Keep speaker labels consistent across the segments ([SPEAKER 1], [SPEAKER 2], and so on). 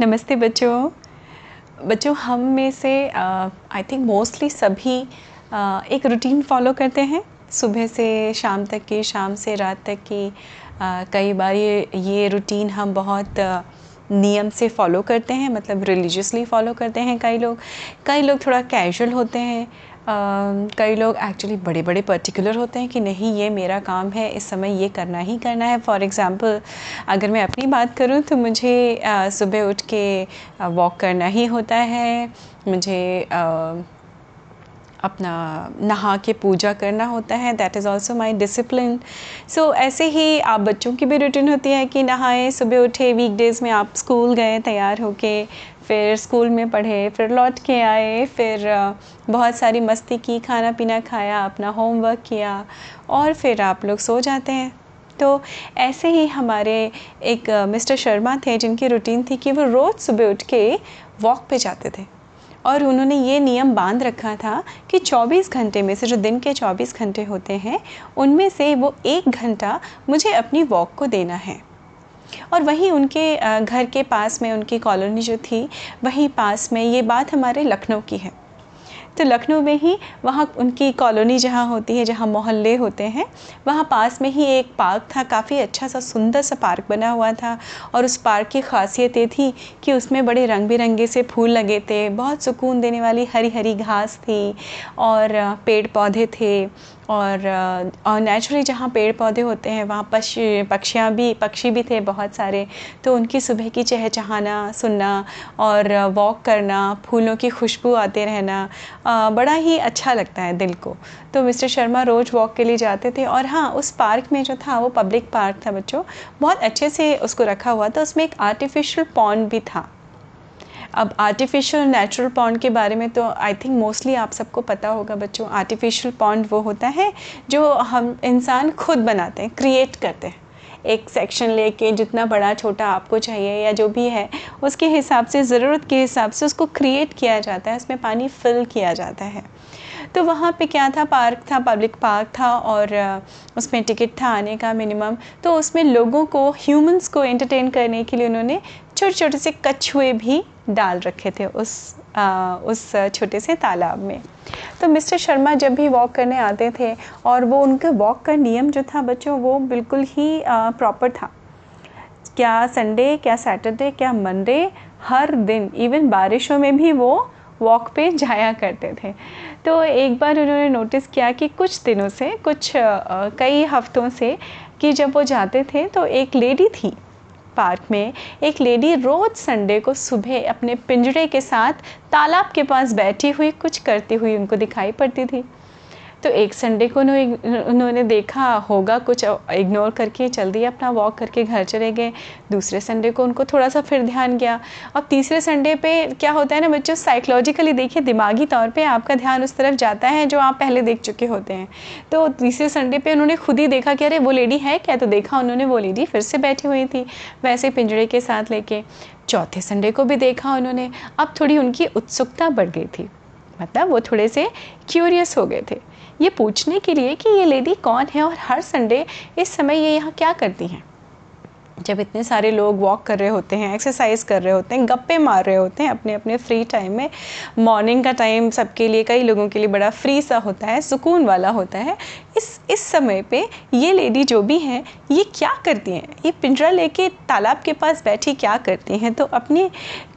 [SPEAKER 1] नमस्ते बच्चों। बच्चों हम में से आई थिंक मोस्टली सभी uh, एक रूटीन फॉलो करते हैं। सुबह से शाम तक की शाम से रात तक की। uh, कई बार ये ये रूटीन हम बहुत uh, नियम से फॉलो करते हैं मतलब रिलीजियसली फॉलो करते हैं कई लोग। कई लोग थोड़ा कैजुअल होते हैं। कई लोग एक्चुअली बड़े बड़े पर्टिकुलर होते हैं कि नहीं, ये मेरा काम है, इस समय ये करना ही करना है। फॉर एग्ज़ाम्पल अगर मैं अपनी बात करूँ तो मुझे सुबह उठ के वॉक करना ही होता है। मुझे अपना नहा के पूजा करना होता है that is also my discipline so ऐसे ही आप बच्चों की भी रूटीन होती है कि नहाए, सुबह उठे वीकडेज़ में आप स्कूल गए, तैयार होके, फिर स्कूल में पढ़े, फिर लौट के आए, फिर बहुत सारी मस्ती की खाना पीना खाया, अपना होमवर्क किया, और फिर आप लोग सो जाते हैं। तो ऐसे ही हमारे एक मिस्टर शर्मा थे, जिनकी रूटीन थी कि वो रोज़ सुबह उठ के वॉक पे जाते थे। और उन्होंने ये नियम बाँध रखा था कि 24 घंटे में से जो दिन के 24 घंटे होते हैं, उनमें से वो एक घंटा मुझे अपनी वॉक को देना है। और वहीं उनके घर के पास में उनकी कॉलोनी जो थी, वहीं पास में ये बात हमारे लखनऊ की है। तो लखनऊ में ही वहाँ उनकी कॉलोनी जहाँ होती है, जहाँ मोहल्ले होते हैं, वहाँ पास में ही एक पार्क था, काफ़ी अच्छा सा सुंदर सा पार्क बना हुआ था और उस पार्क की खासियत ये थी कि उसमें बड़े रंग बिरंगे से फूल लगे थे, बहुत सुकून देने वाली हरी हरी घास थी और पेड़ पौधे थे और और नेचुरली जहाँ पेड़ पौधे होते हैं, वहाँ पक्षी पक्षियाँ भी, पक्षी भी थे बहुत सारे तो उनकी सुबह की चहचहाना, सुनना और वॉक करना, फूलों की खुशबू आते रहना बड़ा ही अच्छा लगता है दिल को। तो मिस्टर शर्मा रोज़ वॉक के लिए जाते थे और हाँ उस पार्क में जो था, वो पब्लिक पार्क था बच्चों, बहुत अच्छे से उसको रखा हुआ था, उसमें एक आर्टिफिशियल पॉन्ड भी था। अब आर्टिफिशियल नेचुरल पॉन्ड के बारे में तो आई थिंक मोस्टली आप सबको पता होगा बच्चों आर्टिफिशियल पॉन्ड वो होता है जो हम इंसान खुद बनाते हैं क्रिएट करते हैं। एक सेक्शन लेके जितना बड़ा, छोटा आपको चाहिए या जो भी है, उसके हिसाब से, ज़रूरत के हिसाब से उसको क्रिएट किया जाता है, उसमें पानी फिल किया जाता है। तो वहाँ पे क्या था? पार्क था पब्लिक पार्क था और उसमें टिकट था आने का मिनिमम तो उसमें लोगों को ह्यूमंस को एंटरटेन करने के लिए उन्होंने छोटे छोटे से कछुए भी डाल रखे थे उस आ, उस छोटे से तालाब में। तो मिस्टर शर्मा जब भी वॉक करने आते थे और वो उनका वॉक का नियम जो था बच्चों वो बिल्कुल ही प्रॉपर था। क्या संडे क्या सैटरडे क्या मंडे हर दिन इवन बारिशों में भी वो वॉक पे जाया करते थे। तो एक बार उन्होंने नोटिस किया कि कुछ दिनों से कुछ आ, कई हफ्तों से कि जब वो जाते थे तो एक लेडी थी पार्क में एक लेडी रोज़ संडे को सुबह अपने पिंजरे के साथ तालाब के पास बैठी हुई, कुछ करती हुई उनको दिखाई पड़ती थी। तो एक संडे को उन्होंने देखा, होगा कुछ इग्नोर करके, चल दिया अपना वॉक करके, घर चले गए। दूसरे संडे को उनको थोड़ा सा फिर ध्यान गया। अब तीसरे संडे पे क्या होता है ना बच्चों साइकोलॉजिकली देखिए, दिमागी तौर पे आपका ध्यान उस तरफ़ जाता है, जो आप पहले देख चुके होते हैं। तो तीसरे संडे पे उन्होंने खुद ही देखा कि अरे, वो लेडी है क्या? तो देखा उन्होंने, वो लेडी फिर से बैठी हुई थी, वैसे पिंजड़े के साथ लेके। चौथे संडे को भी देखा उन्होंने। अब थोड़ी उनकी उत्सुकता बढ़ गई थी। मतलब वो थोड़े से क्यूरियस हो गए थे। ये पूछने के लिए कि ये लेडी कौन है और हर संडे इस समय ये यहाँ क्या करती हैं? जब इतने सारे लोग वॉक कर रहे होते हैं एक्सरसाइज कर रहे होते हैं, गप्पे मार रहे होते हैं अपने अपने फ्री टाइम में मॉर्निंग का टाइम सबके लिए, कई लोगों के लिए बड़ा फ्री सा होता है, सुकून वाला होता है। इस इस समय पे ये लेडी जो भी हैं, ये क्या करती हैं? ये पिंजरा लेके तालाब के पास बैठी क्या करती हैं? तो अपनी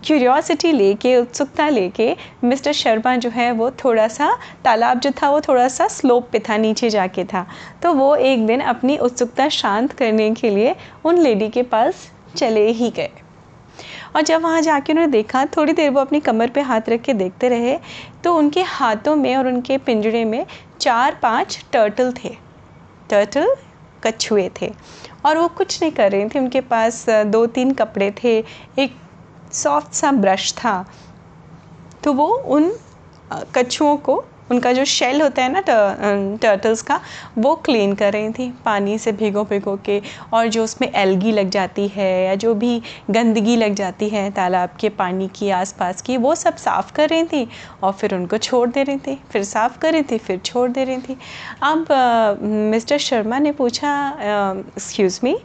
[SPEAKER 1] क्यूरियोसिटी लेके, उत्सुकता लेके मिस्टर शर्मा जो है वो थोड़ा सा तालाब जो था वो थोड़ा सा स्लोप पे था, नीचे जाके था। तो वो एक दिन अपनी उत्सुकता शांत करने के लिए उन लेडी के पास चले ही गए। और जब वहाँ जाके उन्होंने देखा, थोड़ी देर वो अपनी कमर पे हाथ रख के देखते रहे तो उनके हाथों में और उनके पिंजरे में चार पाँच टर्टल थे। टर्टल कछुए थे। और वो कुछ नहीं कर रहे थे, उनके पास दो तीन कपड़े थे, एक सॉफ्ट सा ब्रश था तो वो उन कछुओं को, उनका जो शेल होता है ना टर्टल्स का, वो क्लीन कर रही थी, पानी से भिगो भिगो के, और जो उसमें एलगी लग जाती है, या जो भी गंदगी लग जाती है, तालाब के पानी की, आसपास की, वो सब साफ़ कर रही थी, और फिर उनको छोड़ दे रही थी, फिर साफ़ कर रही थी, फिर छोड़ दे रही थी। अब मिस्टर शर्मा ने पूछा एक्सक्यूज़ मी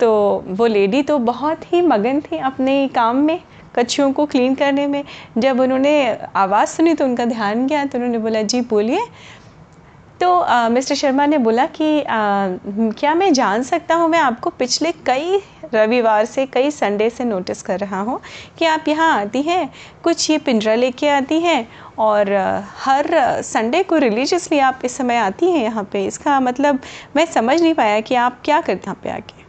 [SPEAKER 1] तो वो लेडी तो बहुत ही मगन थी अपने काम में कच्छुओं को क्लीन करने में। जब उन्होंने आवाज़ सुनी तो उनका ध्यान गया तो उन्होंने बोला जी बोलिए। तो आ, मिस्टर शर्मा ने बोला कि आ, क्या मैं जान सकता हूँ मैं आपको पिछले कई रविवार से कई संडे से नोटिस कर रहा हूँ कि आप यहाँ आती हैं कुछ ये पिंजरा लेके आती हैं और हर संडे को रिलीजियसली आप इस समय आती हैं यहाँ पे। इसका मतलब मैं समझ नहीं पाया कि आप क्या करते हैं यहाँ पे आके।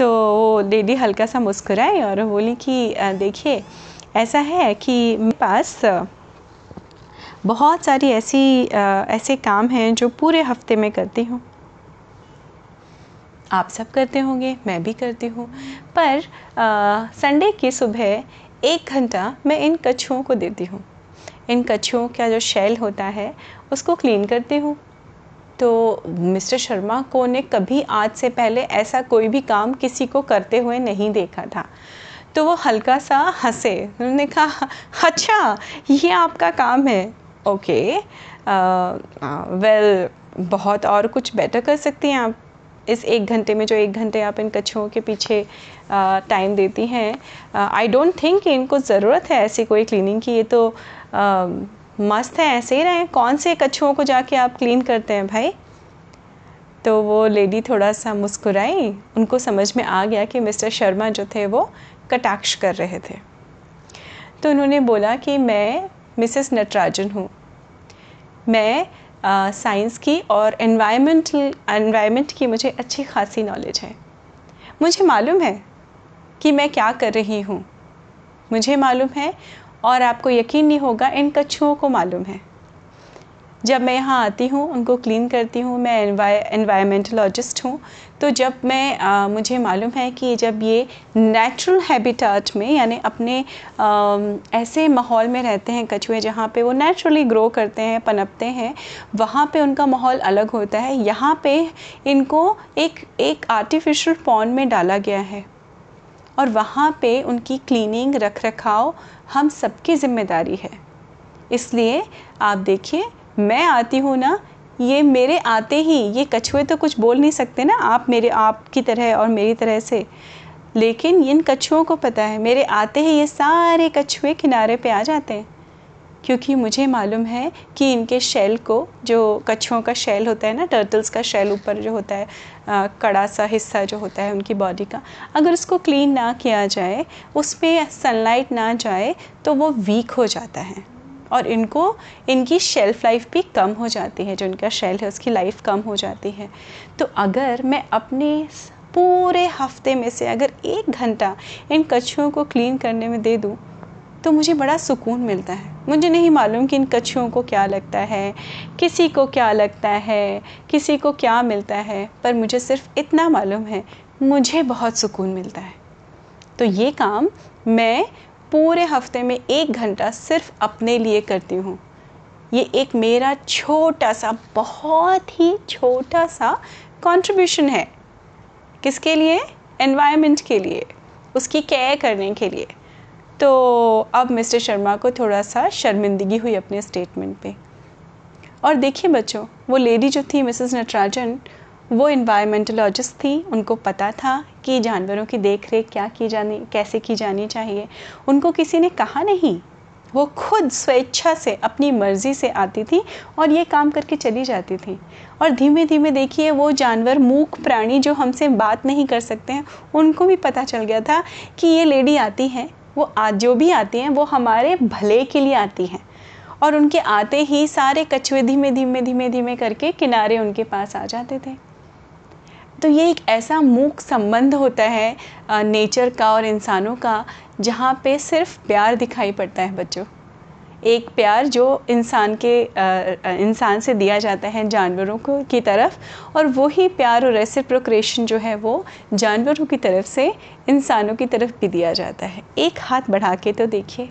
[SPEAKER 1] तो वो लेडी हल्का सा मुस्कुराई और बोली कि देखिए, ऐसा है कि मेरे पास बहुत सारी ऐसी ऐसे काम हैं जो पूरे हफ़्ते में करती हूँ। आप सब करते होंगे, मैं भी करती हूँ। पर संडे की सुबह एक घंटा मैं इन कछुओं को देती हूँ। इन कछुओं का जो शेल होता है, उसको क्लीन करती हूँ। तो मिस्टर शर्मा को ने कभी आज से पहले ऐसा कोई भी काम किसी को करते हुए नहीं देखा था। तो वो हल्का सा हंसे। उन्होंने कहा अच्छा ये आपका काम है। ओके वेल बहुत और कुछ बेटर कर सकती हैं आप? इस एक घंटे में जो एक घंटे आप इन कछुओं के पीछे टाइम देती हैं आई डोंट थिंक इनको ज़रूरत है ऐसी कोई क्लीनिंग की। ये तो मस्त हैं, ऐसे ही रहें। कौन से कछुओं को जाके आप क्लीन करते हैं भाई? तो वो लेडी थोड़ा सा मुस्कुराई। उनको समझ में आ गया कि मिस्टर शर्मा जो थे वो कटाक्ष कर रहे थे। तो उन्होंने बोला कि मैं मिसेस नटराजन हूँ। मैं साइंस की और एनवायरमेंटल एनवायरनमेंट की मुझे अच्छी खासी नॉलेज है। मुझे मालूम है कि मैं क्या कर रही हूँ। मुझे मालूम है और आपको यकीन नहीं होगा इन कछुओं को मालूम है। जब मैं यहाँ आती हूँ उनको क्लीन करती हूँ मैं एनवायरमेंटोलॉजिस्ट हूँ तो जब मैं आ, मुझे मालूम है कि जब ये नेचुरल हैबिटाट में यानी अपने आ, ऐसे माहौल में रहते हैं कछुए जहाँ पे वो नेचुरली ग्रो करते हैं पनपते हैं वहाँ पे उनका माहौल अलग होता है। यहाँ पे इनको एक एक आर्टिफिशियल पॉन्ड में डाला गया है और वहाँ पे उनकी क्लीनिंग रख रखाव हम सबकी ज़िम्मेदारी है। इसलिए आप देखिए, मैं आती हूँ ना, ये मेरे आते ही, ये कछुए तो कुछ बोल नहीं सकते ना, आप मेरे आप की तरह और मेरी तरह से। लेकिन इन कछुओं को पता है, मेरे आते ही ये सारे कछुए किनारे पे आ जाते हैं। क्योंकि मुझे मालूम है कि इनके शेल को जो कछुओं का शेल होता है ना टर्टल्स का शेल ऊपर जो होता है आ, कड़ा सा हिस्सा जो होता है उनकी बॉडी का अगर उसको क्लीन ना किया जाए उसमें सनलाइट ना जाए तो वो वीक हो जाता है। और इनको इनकी शेल्फ़ लाइफ भी कम हो जाती है जो इनका शेल है उसकी लाइफ कम हो जाती है। तो अगर मैं अपने पूरे हफ़्ते में से अगर एक घंटा इन कछुओं को क्लीन करने में दे दूँ तो मुझे बड़ा सुकून मिलता है। मुझे नहीं मालूम कि इन कछुओं को क्या लगता है, किसी को क्या लगता है, किसी को क्या मिलता है, पर मुझे सिर्फ़ इतना मालूम है, मुझे बहुत सुकून मिलता है। तो ये काम मैं पूरे हफ़्ते में एक घंटा सिर्फ़ अपने लिए करती हूँ। ये एक मेरा छोटा सा, बहुत ही छोटा सा कंट्रीब्यूशन है। किसके लिए? एनवायरनमेंट के लिए, उसकी केयर करने के लिए। तो अब मिस्टर शर्मा को थोड़ा सा शर्मिंदगी हुई अपने स्टेटमेंट पे। और देखिए बच्चों, वो लेडी जो थी मिसेस नटराजन, वो इन्वायरमेंटोलॉजिस्ट थी, उनको पता था कि जानवरों की देख रेख क्या की जानी, कैसे की जानी चाहिए। उनको किसी ने कहा नहीं। वो खुद स्वेच्छा से, अपनी मर्ज़ी से आती थी और ये काम करके चली जाती थी। और धीमे धीमे देखिए, वो जानवर, मूक प्राणी जो हमसे बात नहीं कर सकते हैं, उनको भी पता चल गया था कि ये लेडी आती हैं। वो आज जो भी आती हैं, वो हमारे भले के लिए आती हैं। और उनके आते ही सारे कछुए धीमे धीमे धीमे धीमे करके किनारे उनके पास आ जाते थे। तो ये एक ऐसा मूक संबंध होता है नेचर का और इंसानों का, जहाँ पे सिर्फ़ प्यार दिखाई पड़ता है बच्चों। एक प्यार जो इंसान के इंसान से दिया जाता है जानवरों को की तरफ़, और वही प्यार और ऐसे प्रोक्रेशन जो है वो जानवरों की तरफ़ से इंसानों की तरफ़ भी दिया जाता है। एक हाथ बढ़ा के तो देखिए।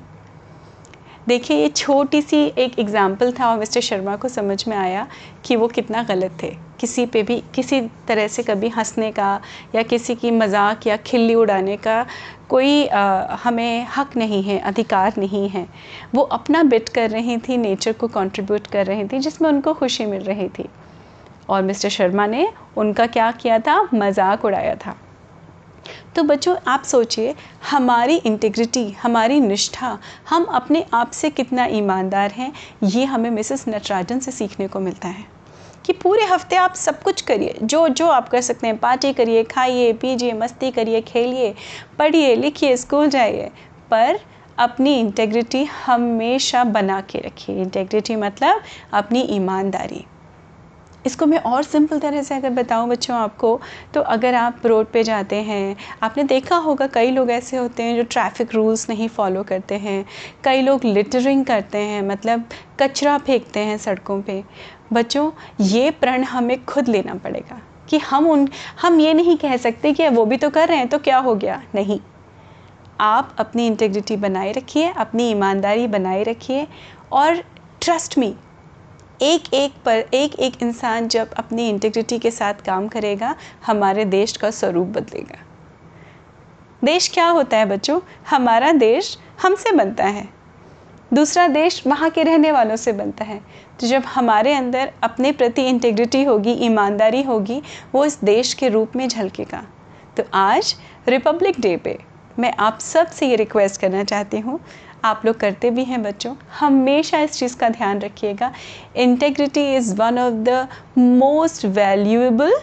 [SPEAKER 1] देखिए ये छोटी सी एक एग्ज़ाम्पल था और मिस्टर शर्मा को समझ में आया कि वो कितना गलत थे। किसी पे भी किसी तरह से कभी हंसने का या किसी की मज़ाक या खिल्ली उड़ाने का कोई आ, हमें हक नहीं है अधिकार नहीं है। वो अपना बिट कर रही थी नेचर को कंट्रीब्यूट कर रही थी जिसमें उनको खुशी मिल रही थी। और मिस्टर शर्मा ने उनका क्या किया था? मज़ाक उड़ाया था। तो बच्चों, आप सोचिए, हमारी इंटीग्रिटी हमारी निष्ठा, हम अपने आप से कितना ईमानदार हैं, ये हमें मिसेस नटराजन से सीखने को मिलता है। कि पूरे हफ़्ते आप सब कुछ करिए, जो जो आप कर सकते हैं, पार्टी करिए, खाइए, पीजिए, मस्ती करिए, खेलिए, पढ़िए, लिखिए, स्कूल जाइए, पर अपनी इंटेग्रिटी हमेशा बना के रखिए। इंटेग्रिटी मतलब अपनी ईमानदारी। इसको मैं और सिंपल तरह से अगर बताऊँ बच्चों आपको तो अगर आप रोड पे जाते हैं, आपने देखा होगा कई लोग ऐसे होते हैं जो ट्रैफ़िक रूल्स नहीं फॉलो करते हैं। कई लोग लिटरिंग करते हैं मतलब कचरा फेंकते हैं सड़कों पे। बच्चों, ये प्रण हमें खुद लेना पड़ेगा कि हम उन, हम ये नहीं कह सकते कि वो भी तो कर रहे हैं तो क्या हो गया? नहीं। आप अपनी इंटेग्रिटी बनाए रखिए, अपनी ईमानदारी बनाए रखिए और ट्रस्ट मी एक एक पर एक एक इंसान जब अपनी इंटेग्रिटी के साथ काम करेगा, हमारे देश का स्वरूप बदलेगा। देश क्या होता है बच्चों? हमारा देश हमसे बनता है। दूसरा देश वहाँ के रहने वालों से बनता है। तो जब हमारे अंदर अपने प्रति इंटेग्रिटी होगी, ईमानदारी होगी, वो इस देश के रूप में झलकेगा। तो आज रिपब्लिक डे पे मैं आप सबसे ये रिक्वेस्ट करना चाहती हूँ। आप लोग करते भी हैं बच्चों। हमेशा इस चीज़ का ध्यान रखिएगा। Integrity is one of the most valuable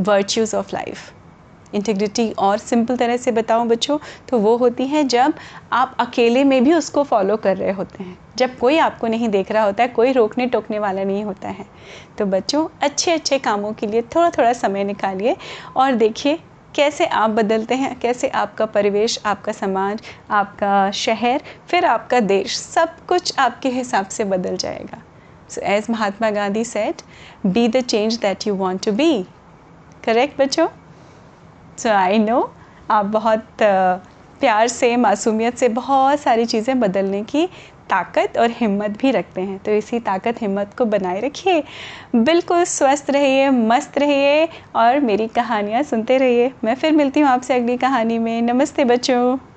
[SPEAKER 1] virtues of life integrity और सिंपल तरह से बताऊँ बच्चों तो वो होती है जब आप अकेले में भी उसको फॉलो कर रहे होते हैं। जब कोई आपको नहीं देख रहा होता है, कोई रोकने टोकने वाला नहीं होता है। तो बच्चों अच्छे अच्छे कामों के लिए थोड़ा थोड़ा समय निकालिए और देखिए कैसे आप बदलते हैं, कैसे आपका परिवेश, आपका समाज, आपका शहर, फिर आपका देश, सब कुछ आपके हिसाब से बदल जाएगा। So as Mahatma Gandhi said be the change that you want to be correct बच्चों? सो आई नो आप बहुत प्यार से, मासूमियत से बहुत सारी चीज़ें बदलने की ताकत और हिम्मत भी रखते हैं। तो इसी ताकत, हिम्मत को बनाए रखिए। बिल्कुल स्वस्थ रहिए, मस्त रहिए और मेरी कहानियाँ सुनते रहिए। मैं फिर मिलती हूँ आपसे अगली कहानी में। नमस्ते बच्चों।